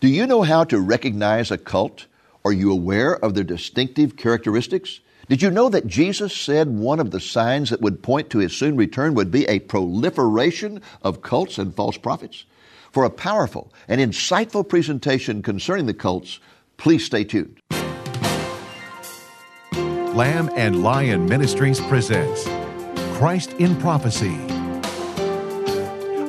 Do you know how to recognize a cult? Are you aware of their distinctive characteristics? Did you know that Jesus said one of the signs that would point to his soon return would be a proliferation of cults and false prophets? For a powerful and insightful presentation concerning the cults, please stay tuned. Lamb and Lion Ministries presents Christ in Prophecy,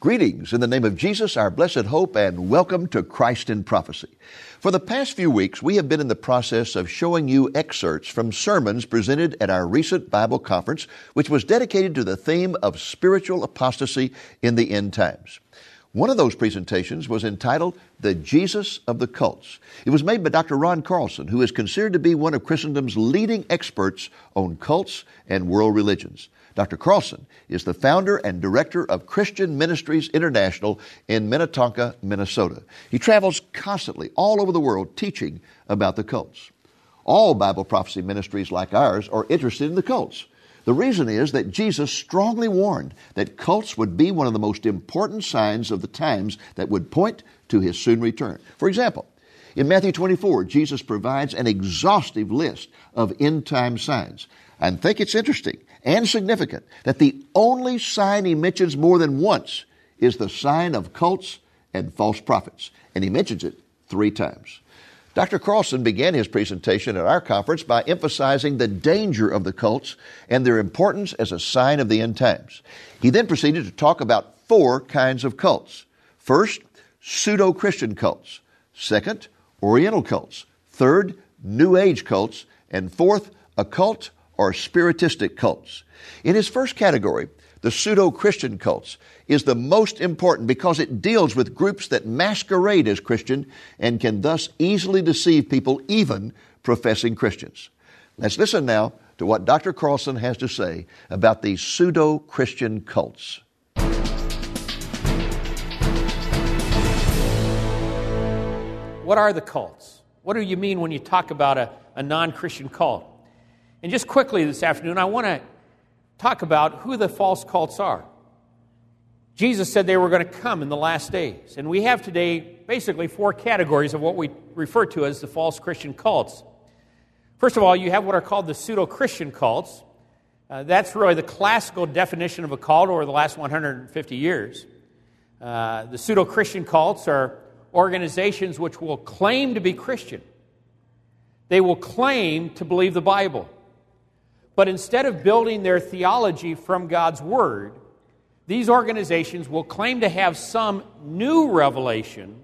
Greetings in the name of Jesus, our blessed hope, and welcome to Christ in Prophecy. For the past few weeks, we have been in the process of showing you excerpts from sermons presented at our recent Bible conference, which was dedicated to the theme of spiritual apostasy in the end times. One of those presentations was entitled The Jesus of the Cults. It was made by Dr. Ron Carlson, who is considered to be one of Christendom's leading experts on cults and world religions. Dr. Carlson is the founder and director of Christian Ministries International in Minnetonka, Minnesota. He travels constantly all over the world teaching about the cults. All Bible prophecy ministries like ours are interested in the cults. The reason is that Jesus strongly warned that cults would be one of the most important signs of the times that would point to his soon return. For example, in Matthew 24, Jesus provides an exhaustive list of end time signs. And think it's interesting and significant that the only sign he mentions more than once is the sign of cults and false prophets. And he mentions it three times. Dr. Carlson began his presentation at our conference by emphasizing the danger of the cults and their importance as a sign of the end times. He then proceeded to talk about four kinds of cults. First, pseudo Christian cults. Second, Oriental cults. Third, New Age cults. And fourth, occult or spiritistic cults. In his first category, the pseudo Christian cults is the most important because it deals with groups that masquerade as Christian and can thus easily deceive people, even professing Christians. Let's listen now to what Dr. Carlson has to say about these pseudo Christian cults. What are the cults? What do you mean when you talk about a, a non Christian cult? And just quickly this afternoon, I want to talk about who the false cults are. Jesus said they were going to come in the last days. And we have today basically four categories of what we refer to as the false Christian cults. First of all, you have what are called the pseudo Christian cults. Uh, that's really the classical definition of a cult over the last 150 years. Uh, the pseudo Christian cults are organizations which will claim to be Christian, they will claim to believe the Bible. But instead of building their theology from God's Word, these organizations will claim to have some new revelation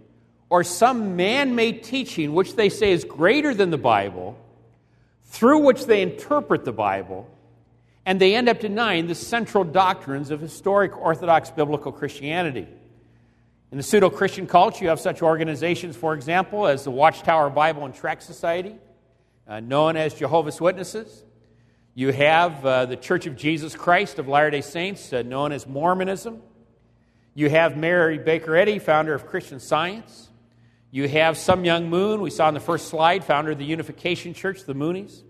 or some man made teaching which they say is greater than the Bible, through which they interpret the Bible, and they end up denying the central doctrines of historic Orthodox biblical Christianity. In the pseudo Christian culture, you have such organizations, for example, as the Watchtower Bible and Tract Society, uh, known as Jehovah's Witnesses. You have uh, the Church of Jesus Christ of Latter day Saints, uh, known as Mormonism. You have Mary Baker Eddy, founder of Christian Science. You have Sun Myung Moon, we saw in the first slide, founder of the Unification Church, the Moonies.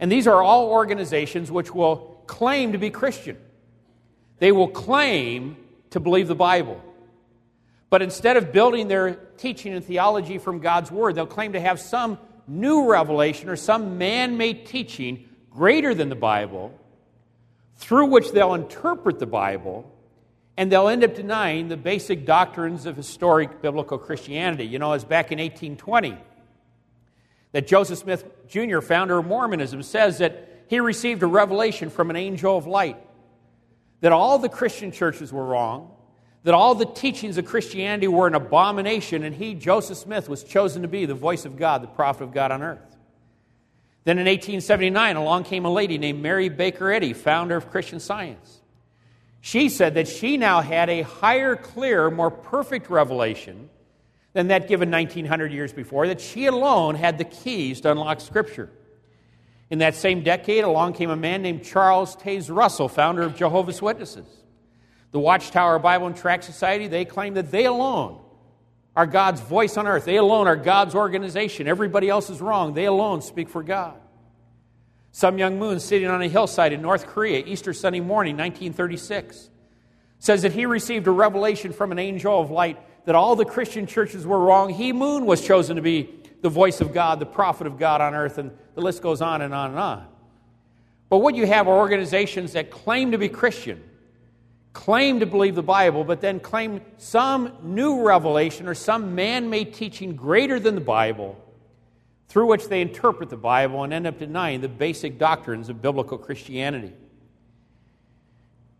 And these are all organizations which will claim to be Christian. They will claim to believe the Bible. But instead of building their teaching and theology from God's Word, they'll claim to have some new revelation or some man made teaching greater than the Bible, through which they'll interpret the Bible, and they'll end up denying the basic doctrines of historic biblical Christianity. You know, as back in 1820, that Joseph Smith Jr., founder of Mormonism, says that he received a revelation from an angel of light that all the Christian churches were wrong, that all the teachings of Christianity were an abomination, and he, Joseph Smith, was chosen to be the voice of God, the prophet of God on earth. Then in 1879, along came a lady named Mary Baker Eddy, founder of Christian Science. She said that she now had a higher, clearer, more perfect revelation than that given 1900 years before, that she alone had the keys to unlock Scripture. In that same decade, along came a man named Charles Taze Russell, founder of Jehovah's Witnesses. The Watchtower Bible and Tract Society, they claim that they alone are God's voice on earth. They alone are God's organization. Everybody else is wrong. They alone speak for God. Sun Myung Moon, sitting on a hillside in North Korea, Easter Sunday morning, 1936, says that he received a revelation from an angel of light that all the Christian churches were wrong. He, Moon, was chosen to be the voice of God, the prophet of God on earth, and the list goes on and on and on. But what you have are organizations that claim to be Christian, claim to believe the Bible, but then claim some new revelation or some man made teaching greater than the Bible through which they interpret the Bible and end up denying the basic doctrines of biblical Christianity.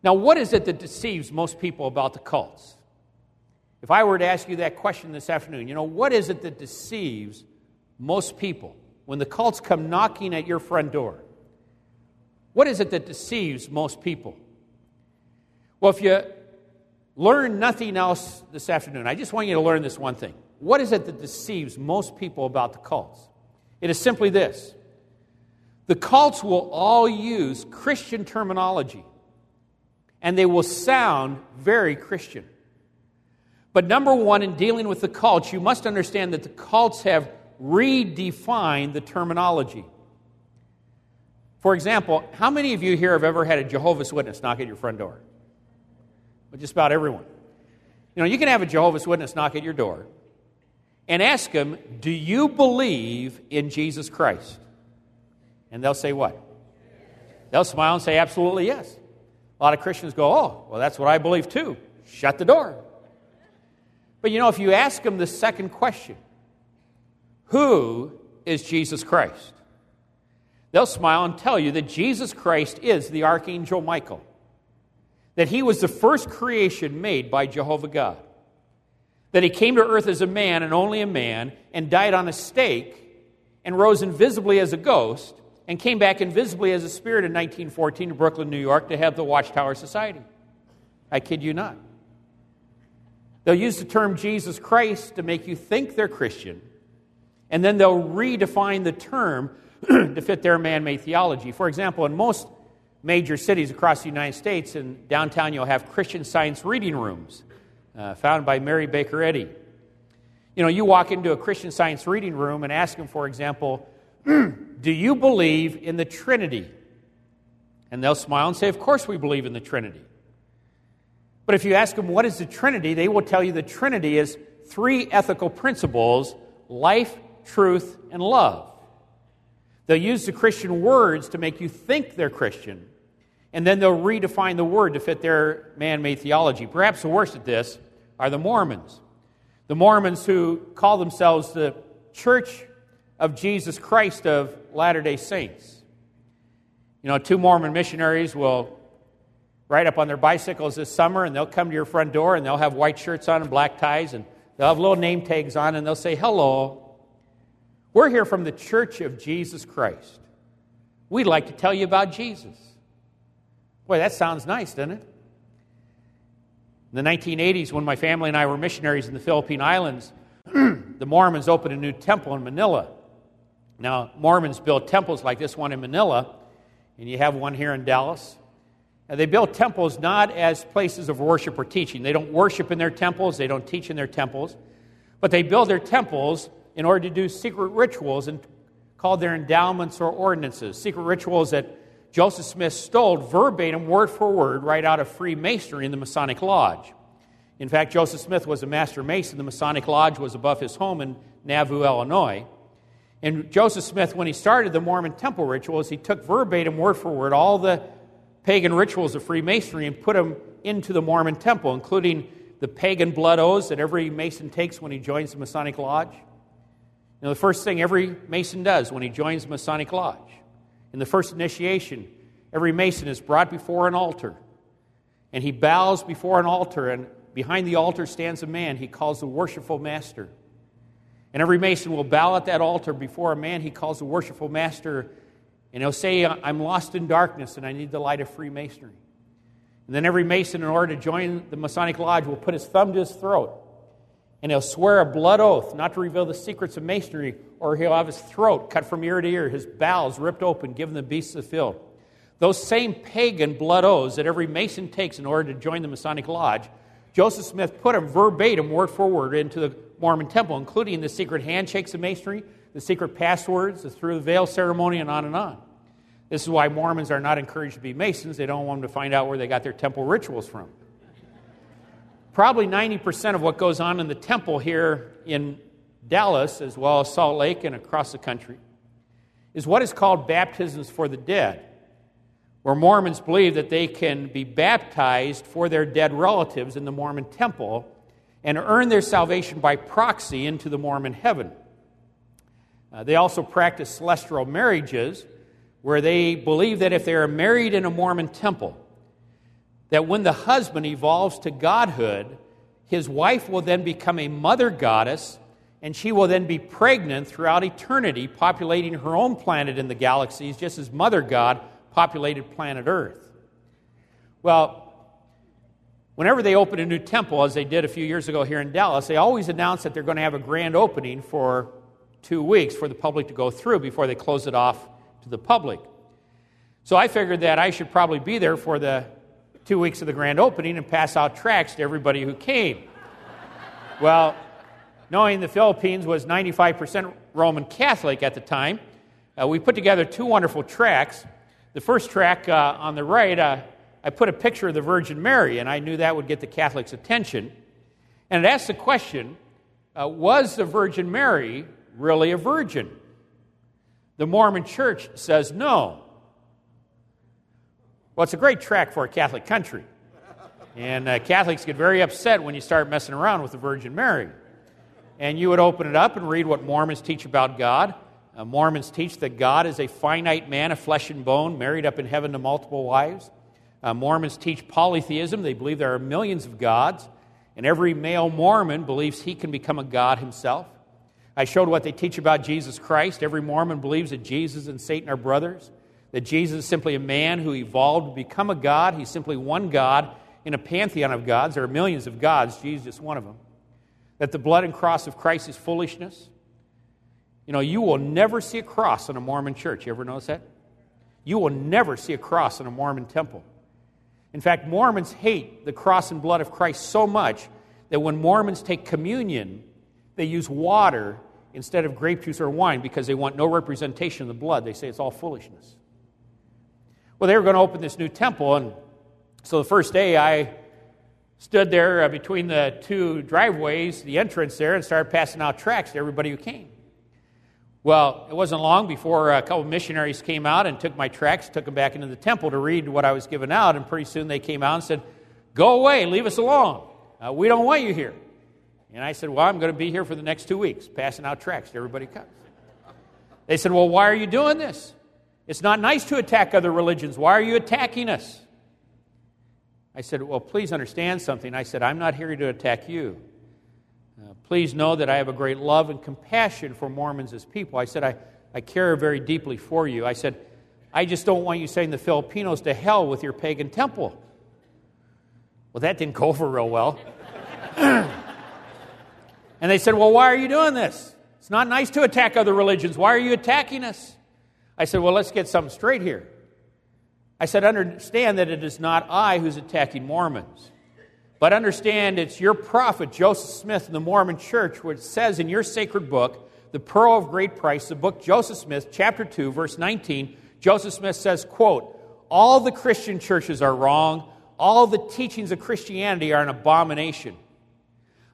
Now, what is it that deceives most people about the cults? If I were to ask you that question this afternoon, you know, what is it that deceives most people when the cults come knocking at your front door? What is it that deceives most people? Well, if you learn nothing else this afternoon, I just want you to learn this one thing. What is it that deceives most people about the cults? It is simply this the cults will all use Christian terminology, and they will sound very Christian. But number one, in dealing with the cults, you must understand that the cults have redefined the terminology. For example, how many of you here have ever had a Jehovah's Witness knock at your front door? Just about everyone. You know, you can have a Jehovah's Witness knock at your door and ask them, Do you believe in Jesus Christ? And they'll say, What? They'll smile and say, Absolutely yes. A lot of Christians go, Oh, well, that's what I believe too. Shut the door. But you know, if you ask them the second question, Who is Jesus Christ? They'll smile and tell you that Jesus Christ is the Archangel Michael, that he was the first creation made by Jehovah God, that he came to earth as a man and only a man, and died on a stake, and rose invisibly as a ghost, and came back invisibly as a spirit in 1914 to Brooklyn, New York, to have the Watchtower Society. I kid you not. They'll use the term Jesus Christ to make you think they're Christian, and then they'll redefine the term to fit their man made theology. For example, in most major cities across the United States, and downtown, you'll have Christian science reading rooms uh, found by Mary Baker Eddy. You know, you walk into a Christian science reading room and ask them, for example, Do you believe in the Trinity? And they'll smile and say, Of course we believe in the Trinity. But if you ask them, What is the Trinity? they will tell you the Trinity is three ethical principles life, truth, and love. They'll use the Christian words to make you think they're Christian, and then they'll redefine the word to fit their man made theology. Perhaps the worst at this are the Mormons. The Mormons who call themselves the Church of Jesus Christ of Latter day Saints. You know, two Mormon missionaries will ride up on their bicycles this summer and they'll come to your front door and they'll have white shirts on and black ties and they'll have little name tags on and they'll say, Hello, we're here from the Church of Jesus Christ. We'd like to tell you about Jesus. Boy, that sounds nice, doesn't it? In the 1980s, when my family and I were missionaries in the Philippine Islands, the Mormons opened a new temple in Manila. Now, Mormons build temples like this one in Manila, and you have one here in Dallas. And they build temples not as places of worship or teaching. They don't worship in their temples, they don't teach in their temples, but they build their temples in order to do secret rituals and called their endowments or ordinances. Secret rituals that Joseph Smith stole verbatim, word for word, right out of Freemasonry in the Masonic Lodge. In fact, Joseph Smith was a master mason. The Masonic Lodge was above his home in Nauvoo, Illinois. And Joseph Smith, when he started the Mormon temple rituals, he took verbatim, word for word, all the pagan rituals of Freemasonry and put them into the Mormon temple, including the pagan blood oaths that every Mason takes when he joins the Masonic Lodge, you know, the first thing every Mason does when he joins the Masonic Lodge, in the first initiation, every Mason is brought before an altar. And he bows before an altar, and behind the altar stands a man he calls the worshipful master. And every Mason will bow at that altar before a man he calls the worshipful master, and he'll say, I'm lost in darkness and I need the light of Freemasonry. And then every Mason, in order to join the Masonic Lodge, will put his thumb to his throat and he'll swear a blood oath not to reveal the secrets of masonry, or he'll have his throat cut from ear to ear, his bowels ripped open, given the beasts of the field. Those same pagan blood oaths that every Mason takes in order to join the Masonic Lodge, Joseph Smith put them verbatim, word for word, into the Mormon temple, including the secret handshakes of masonry, the secret passwords, the through the veil ceremony, and on and on. This is why Mormons are not encouraged to be Masons. They don't want them to find out where they got their temple rituals from. Probably 90% of what goes on in the temple here in Dallas, as well as Salt Lake and across the country, is what is called baptisms for the dead, where Mormons believe that they can be baptized for their dead relatives in the Mormon temple and earn their salvation by proxy into the Mormon heaven. Uh, they also practice celestial marriages, where they believe that if they are married in a Mormon temple, that when the husband evolves to godhood, his wife will then become a mother goddess, and she will then be pregnant throughout eternity, populating her own planet in the galaxies, just as Mother God populated planet Earth. Well, whenever they open a new temple, as they did a few years ago here in Dallas, they always announce that they're going to have a grand opening for two weeks for the public to go through before they close it off to the public. So I figured that I should probably be there for the two weeks of the grand opening and pass out tracts to everybody who came. well, knowing the Philippines was 95% Roman Catholic at the time, uh, we put together two wonderful tracts. The first track uh, on the right, uh, I put a picture of the Virgin Mary, and I knew that would get the Catholics' attention. And it asked the question uh, Was the Virgin Mary really a virgin? The Mormon Church says no. Well, it's a great track for a Catholic country. And uh, Catholics get very upset when you start messing around with the Virgin Mary. And you would open it up and read what Mormons teach about God. Uh, Mormons teach that God is a finite man of flesh and bone, married up in heaven to multiple wives. Uh, Mormons teach polytheism. They believe there are millions of gods, and every male Mormon believes he can become a god himself. I showed what they teach about Jesus Christ. Every Mormon believes that Jesus and Satan are brothers that Jesus is simply a man who evolved to become a God. He's simply one God in a pantheon of gods. There are millions of gods, Jesus is one of them. That the blood and cross of Christ is foolishness. You know, you will never see a cross in a Mormon church. You ever notice that? You will never see a cross in a Mormon temple. In fact, Mormons hate the cross and blood of Christ so much that when Mormons take communion, they use water instead of grape juice or wine because they want no representation of the blood. They say it's all foolishness. Well, they were going to open this new temple, and so the first day I stood there uh, between the two driveways, the entrance there, and started passing out tracts to everybody who came. Well, it wasn't long before a couple of missionaries came out and took my tracts, took them back into the temple to read what I was giving out, and pretty soon they came out and said, Go away, leave us alone. Uh, we don't want you here. And I said, Well, I'm going to be here for the next two weeks, passing out tracts to everybody who comes. They said, Well, why are you doing this? It's not nice to attack other religions. Why are you attacking us? I said, Well, please understand something. I said, I'm not here to attack you. Uh, please know that I have a great love and compassion for Mormons as people. I said, I, I care very deeply for you. I said, I just don't want you saying the Filipinos to hell with your pagan temple. Well, that didn't go over real well. and they said, Well, why are you doing this? It's not nice to attack other religions. Why are you attacking us? I said, Well, let's get something straight here. I said, Understand that it is not I who's attacking Mormons, but understand it's your prophet, Joseph Smith, in the Mormon church, which says in your sacred book, The Pearl of Great Price, the book Joseph Smith, chapter 2, verse 19, Joseph Smith says, quote, All the Christian churches are wrong. All the teachings of Christianity are an abomination.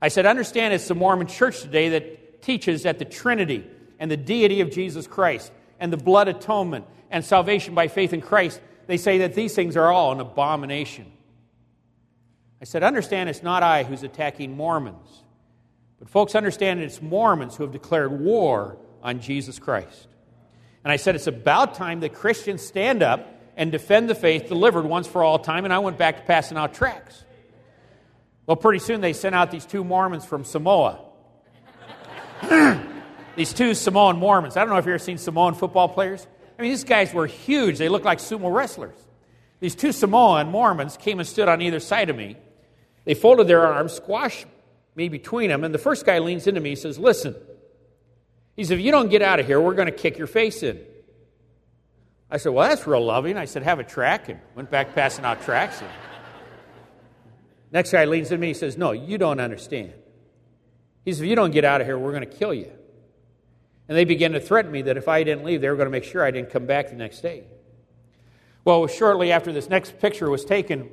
I said, Understand it's the Mormon church today that teaches that the Trinity and the deity of Jesus Christ and the blood atonement and salvation by faith in Christ, they say that these things are all an abomination. I said, understand it's not I who's attacking Mormons, but folks understand it's Mormons who have declared war on Jesus Christ. And I said, it's about time that Christians stand up and defend the faith delivered once for all time, and I went back to passing out tracts. Well, pretty soon they sent out these two Mormons from Samoa. these two Samoan Mormons. I don't know if you've ever seen Samoan football players. I mean, these guys were huge. They looked like sumo wrestlers. These two Samoan Mormons came and stood on either side of me. They folded their arms, squashed me between them, and the first guy leans into me and says, Listen, he said, if you don't get out of here, we're going to kick your face in. I said, Well, that's real loving. I said, Have a track, and went back passing out tracks. And Next guy leans into me, and says, No, you don't understand. He says, If you don't get out of here, we're going to kill you. And they began to threaten me that if I didn't leave, they were going to make sure I didn't come back the next day. Well, shortly after this next picture was taken,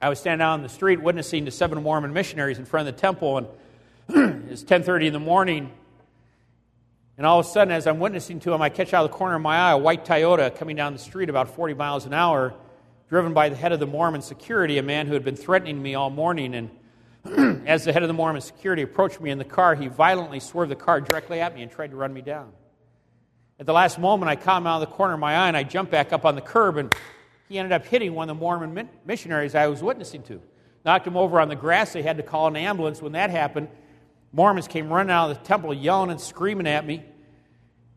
I was standing out on the street witnessing to seven Mormon missionaries in front of the temple, and it's 10:30 in the morning. And all of a sudden, as I'm witnessing to them, I catch out of the corner of my eye a white Toyota coming down the street about 40 miles an hour, driven by the head of the Mormon security, a man who had been threatening me all morning. And as the head of the Mormon security approached me in the car, he violently swerved the car directly at me and tried to run me down. At the last moment, I caught him out of the corner of my eye and I jumped back up on the curb, and he ended up hitting one of the Mormon missionaries I was witnessing to. Knocked him over on the grass. They had to call an ambulance. When that happened, Mormons came running out of the temple yelling and screaming at me.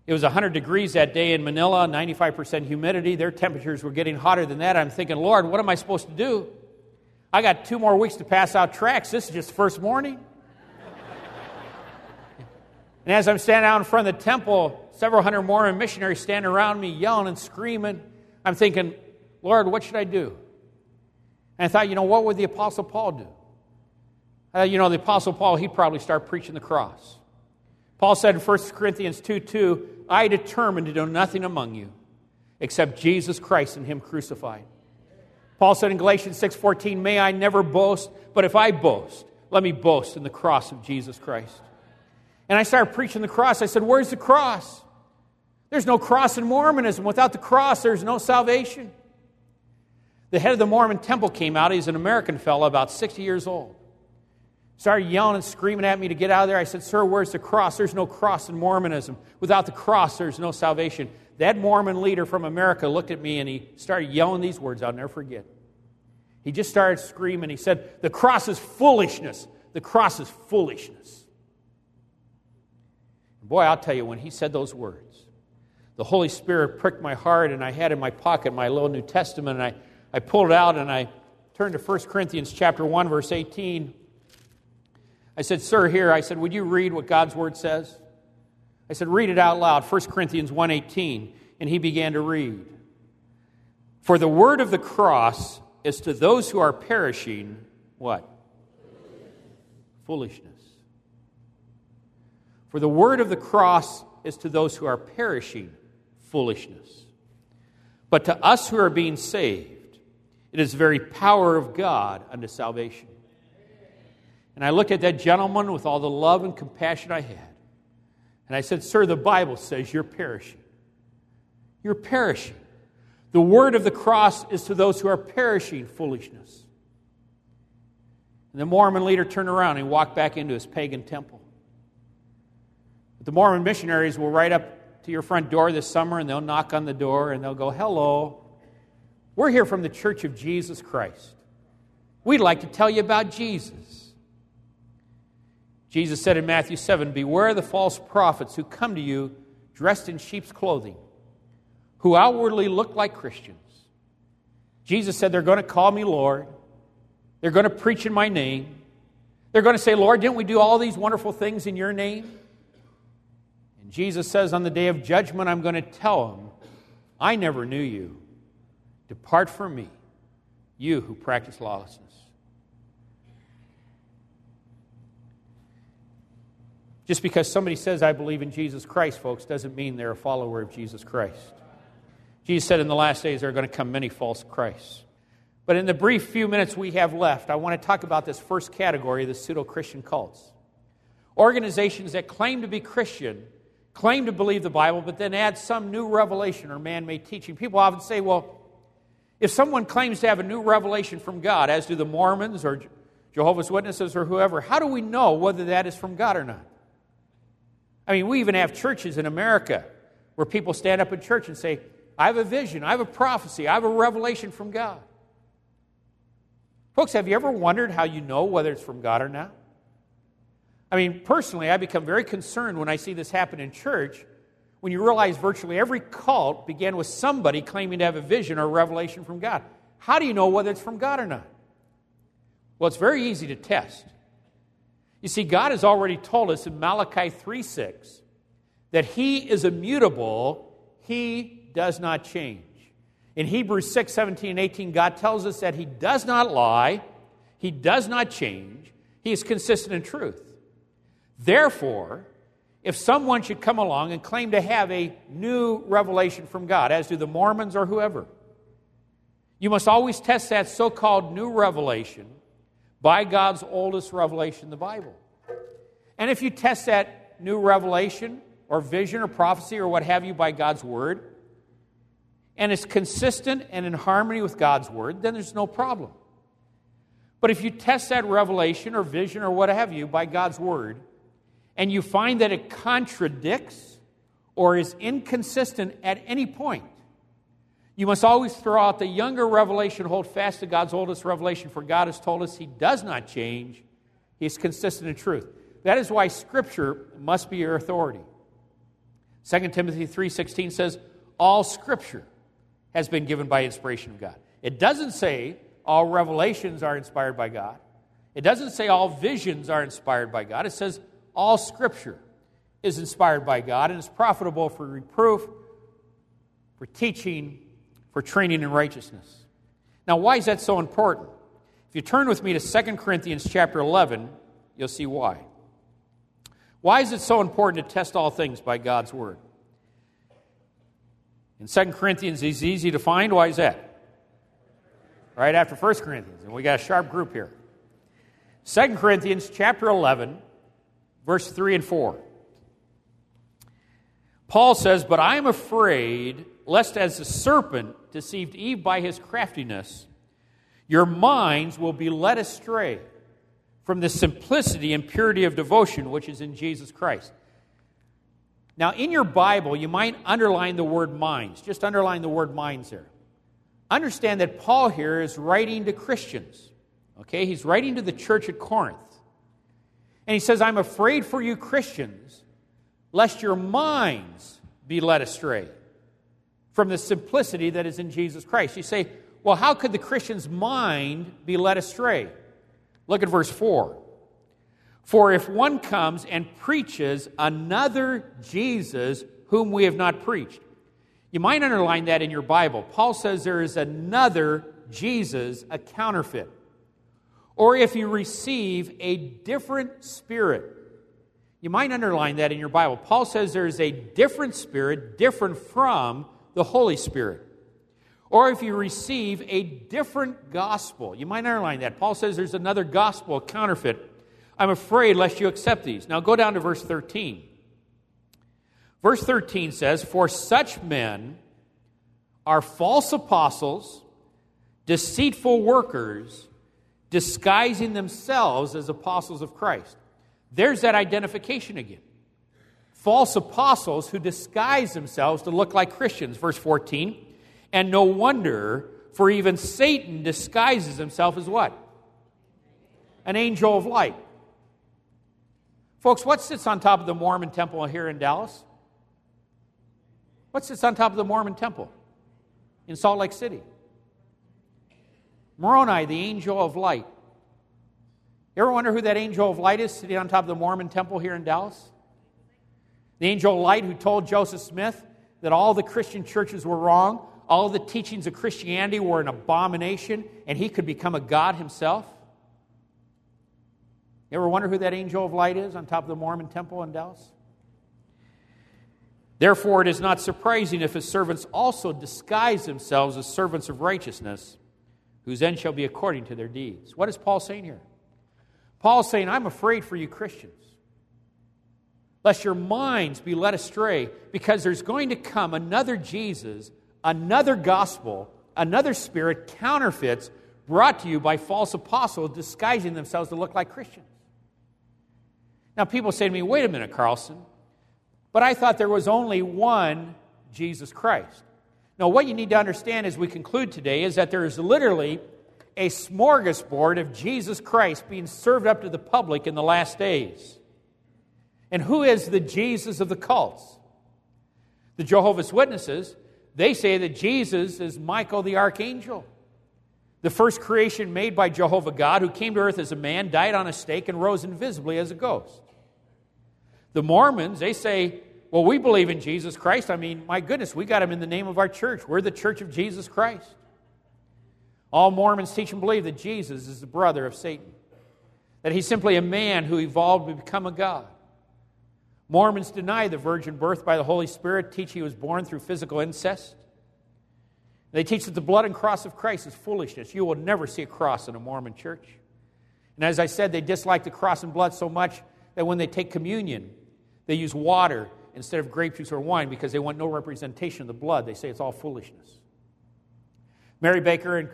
It was 100 degrees that day in Manila, 95% humidity. Their temperatures were getting hotter than that. I'm thinking, Lord, what am I supposed to do? I got two more weeks to pass out tracts. This is just the first morning. and as I'm standing out in front of the temple, several hundred Mormon missionaries standing around me, yelling and screaming. I'm thinking, Lord, what should I do? And I thought, you know, what would the Apostle Paul do? Uh, you know, the Apostle Paul, he'd probably start preaching the cross. Paul said in 1 Corinthians 2 2, I determined to do nothing among you except Jesus Christ and Him crucified. Paul said in Galatians 6:14, "May I never boast, but if I boast, let me boast in the cross of Jesus Christ." And I started preaching the cross. I said, "Where's the cross? There's no cross in Mormonism. Without the cross, there's no salvation." The head of the Mormon temple came out. He's an American fellow, about 60 years old started yelling and screaming at me to get out of there. I said, Sir, where's the cross? There's no cross in Mormonism. Without the cross, there's no salvation. That Mormon leader from America looked at me and he started yelling these words I'll never forget. He just started screaming. He said, The cross is foolishness. The cross is foolishness. Boy, I'll tell you, when he said those words, the Holy Spirit pricked my heart, and I had in my pocket my little New Testament, and I, I pulled it out and I turned to 1 Corinthians chapter 1, verse 18. I said, Sir, here, I said, would you read what God's word says? I said, read it out loud, 1 Corinthians 1.18. And he began to read. For the word of the cross is to those who are perishing, what? Foolishness. For the word of the cross is to those who are perishing, foolishness. But to us who are being saved, it is the very power of God unto salvation. And I looked at that gentleman with all the love and compassion I had. And I said, Sir, the Bible says you're perishing. You're perishing. The word of the cross is to those who are perishing foolishness. And the Mormon leader turned around and walked back into his pagan temple. But the Mormon missionaries will ride up to your front door this summer and they'll knock on the door and they'll go, Hello, we're here from the Church of Jesus Christ. We'd like to tell you about Jesus. Jesus said in Matthew 7 Beware the false prophets who come to you dressed in sheep's clothing, who outwardly look like Christians. Jesus said they're going to call me Lord, they're going to preach in my name, they're going to say, Lord, didn't we do all these wonderful things in your name? And Jesus says on the day of judgment, I'm going to tell them, I never knew you. Depart from me, you who practice lawlessness. Just because somebody says, I believe in Jesus Christ, folks, doesn't mean they're a follower of Jesus Christ. Jesus said in the last days there are going to come many false Christs. But in the brief few minutes we have left, I want to talk about this first category, the pseudo Christian cults. Organizations that claim to be Christian, claim to believe the Bible, but then add some new revelation or man made teaching. People often say, well, if someone claims to have a new revelation from God, as do the Mormons or Jehovah's Witnesses or whoever, how do we know whether that is from God or not? I mean, we even have churches in America where people stand up in church and say, I have a vision, I have a prophecy, I have a revelation from God. Folks, have you ever wondered how you know whether it's from God or not? I mean, personally, I become very concerned when I see this happen in church when you realize virtually every cult began with somebody claiming to have a vision or a revelation from God. How do you know whether it's from God or not? Well, it's very easy to test. You see, God has already told us in Malachi 3 6 that He is immutable, He does not change. In Hebrews 6 17 and 18, God tells us that He does not lie, He does not change. He is consistent in truth. Therefore, if someone should come along and claim to have a new revelation from God, as do the Mormons or whoever, you must always test that so called new revelation by God's oldest revelation, the Bible. And if you test that new revelation or vision or prophecy or what have you by God's Word, and it's consistent and in harmony with God's Word, then there's no problem. But if you test that revelation or vision or what have you by God's Word, and you find that it contradicts or is inconsistent at any point, you must always throw out the younger revelation, hold fast to God's oldest revelation, for God has told us He does not change. He's consistent in truth. That is why Scripture must be your authority. 2 Timothy 3.16 says, all Scripture has been given by inspiration of God. It doesn't say all revelations are inspired by God. It doesn't say all visions are inspired by God. It says all Scripture is inspired by God and is profitable for reproof, for teaching, for training in righteousness. Now, why is that so important? If you turn with me to 2 Corinthians chapter 11, you'll see why. Why is it so important to test all things by God's Word? In 2 Corinthians, it's easy to find. Why is that? Right after 1 Corinthians. And we got a sharp group here. 2 Corinthians chapter 11, verse 3 and 4. Paul says, But I am afraid lest as the serpent deceived Eve by his craftiness, your minds will be led astray from the simplicity and purity of devotion which is in Jesus Christ. Now, in your Bible, you might underline the word minds. Just underline the word minds there. Understand that Paul here is writing to Christians. Okay? He's writing to the church at Corinth. And he says, I'm afraid for you Christians, lest your minds be led astray from the simplicity that is in Jesus Christ. You say, well, how could the Christian's mind be led astray? Look at verse 4. For if one comes and preaches another Jesus whom we have not preached, you might underline that in your Bible. Paul says there is another Jesus, a counterfeit. Or if you receive a different spirit, you might underline that in your Bible. Paul says there is a different spirit, different from the Holy Spirit. Or if you receive a different gospel, you might underline that. Paul says there's another gospel, counterfeit. I'm afraid lest you accept these. Now go down to verse 13. Verse 13 says, For such men are false apostles, deceitful workers, disguising themselves as apostles of Christ. There's that identification again. False apostles who disguise themselves to look like Christians. Verse 14. And no wonder, for even Satan disguises himself as what? An angel of light. Folks, what sits on top of the Mormon temple here in Dallas? What sits on top of the Mormon temple in Salt Lake City? Moroni, the angel of light. You ever wonder who that angel of light is sitting on top of the Mormon temple here in Dallas? The angel of light who told Joseph Smith that all the Christian churches were wrong, all the teachings of Christianity were an abomination, and he could become a God himself? You ever wonder who that angel of light is on top of the Mormon temple in Dallas? Therefore, it is not surprising if his servants also disguise themselves as servants of righteousness, whose end shall be according to their deeds. What is Paul saying here? Paul's saying, I'm afraid for you Christians, lest your minds be led astray, because there's going to come another Jesus another gospel, another spirit, counterfeits brought to you by false apostles disguising themselves to look like Christians. Now, people say to me, wait a minute, Carlson, but I thought there was only one Jesus Christ. Now, what you need to understand as we conclude today is that there is literally a smorgasbord of Jesus Christ being served up to the public in the last days. And who is the Jesus of the cults? The Jehovah's Witnesses they say that Jesus is Michael the archangel, the first creation made by Jehovah God, who came to earth as a man, died on a stake, and rose invisibly as a ghost. The Mormons, they say, well, we believe in Jesus Christ. I mean, my goodness, we got him in the name of our church. We're the church of Jesus Christ. All Mormons teach and believe that Jesus is the brother of Satan, that he's simply a man who evolved to become a God. Mormons deny the virgin birth by the Holy Spirit, teach he was born through physical incest. They teach that the blood and cross of Christ is foolishness. You will never see a cross in a Mormon church. And as I said, they dislike the cross and blood so much that when they take communion, they use water instead of grape juice or wine because they want no representation of the blood. They say it's all foolishness. Mary Baker and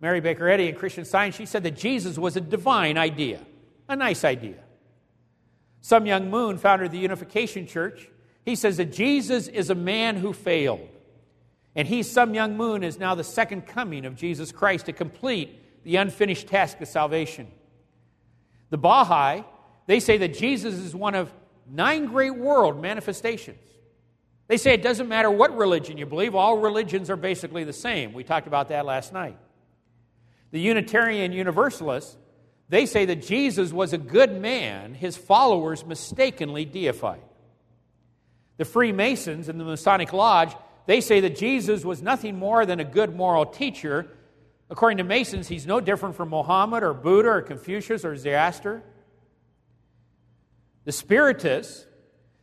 Mary Baker Eddy in Christian Science, she said that Jesus was a divine idea, a nice idea. Sun Myung Moon, founder of the Unification Church, he says that Jesus is a man who failed. And he, Sun Myung Moon, is now the second coming of Jesus Christ to complete the unfinished task of salvation. The Baha'i, they say that Jesus is one of nine great world manifestations. They say it doesn't matter what religion you believe, all religions are basically the same. We talked about that last night. The Unitarian Universalists, they say that Jesus was a good man, his followers mistakenly deified. The Freemasons in the Masonic Lodge, they say that Jesus was nothing more than a good moral teacher. According to Masons, he's no different from Muhammad or Buddha or Confucius or Zoroaster. The Spiritists,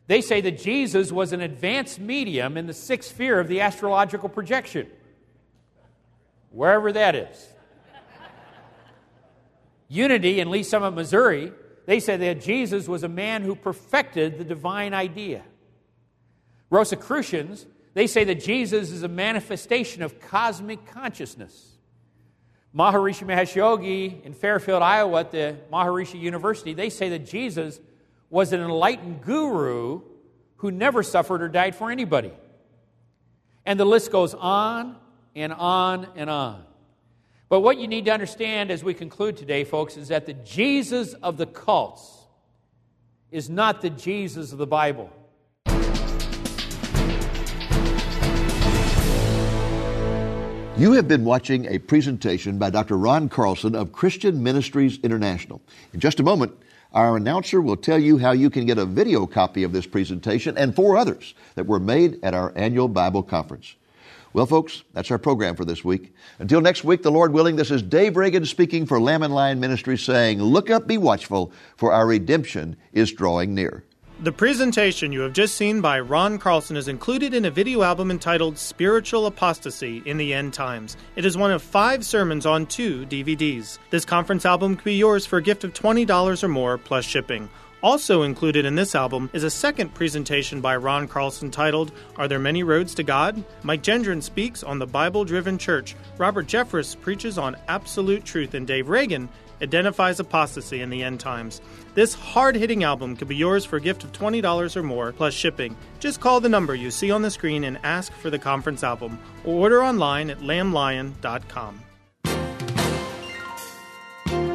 they say that Jesus was an advanced medium in the sixth sphere of the astrological projection, wherever that is. Unity in Lee Summit, Missouri, they say that Jesus was a man who perfected the divine idea. Rosicrucians, they say that Jesus is a manifestation of cosmic consciousness. Maharishi Mahesh Yogi in Fairfield, Iowa, at the Maharishi University, they say that Jesus was an enlightened guru who never suffered or died for anybody. And the list goes on and on and on. But what you need to understand as we conclude today, folks, is that the Jesus of the cults is not the Jesus of the Bible. You have been watching a presentation by Dr. Ron Carlson of Christian Ministries International. In just a moment, our announcer will tell you how you can get a video copy of this presentation and four others that were made at our annual Bible conference. Well, folks, that's our program for this week. Until next week, the Lord willing, this is Dave Reagan speaking for Lamb and Lion Ministries saying, Look up, be watchful, for our redemption is drawing near. The presentation you have just seen by Ron Carlson is included in a video album entitled Spiritual Apostasy in the End Times. It is one of five sermons on two DVDs. This conference album can be yours for a gift of $20 or more plus shipping. Also included in this album is a second presentation by Ron Carlson titled Are There Many Roads to God? Mike Gendron speaks on the Bible driven church. Robert Jeffress preaches on absolute truth, and Dave Reagan identifies apostasy in the end times. This hard hitting album could be yours for a gift of $20 or more plus shipping. Just call the number you see on the screen and ask for the conference album or order online at lamblion.com.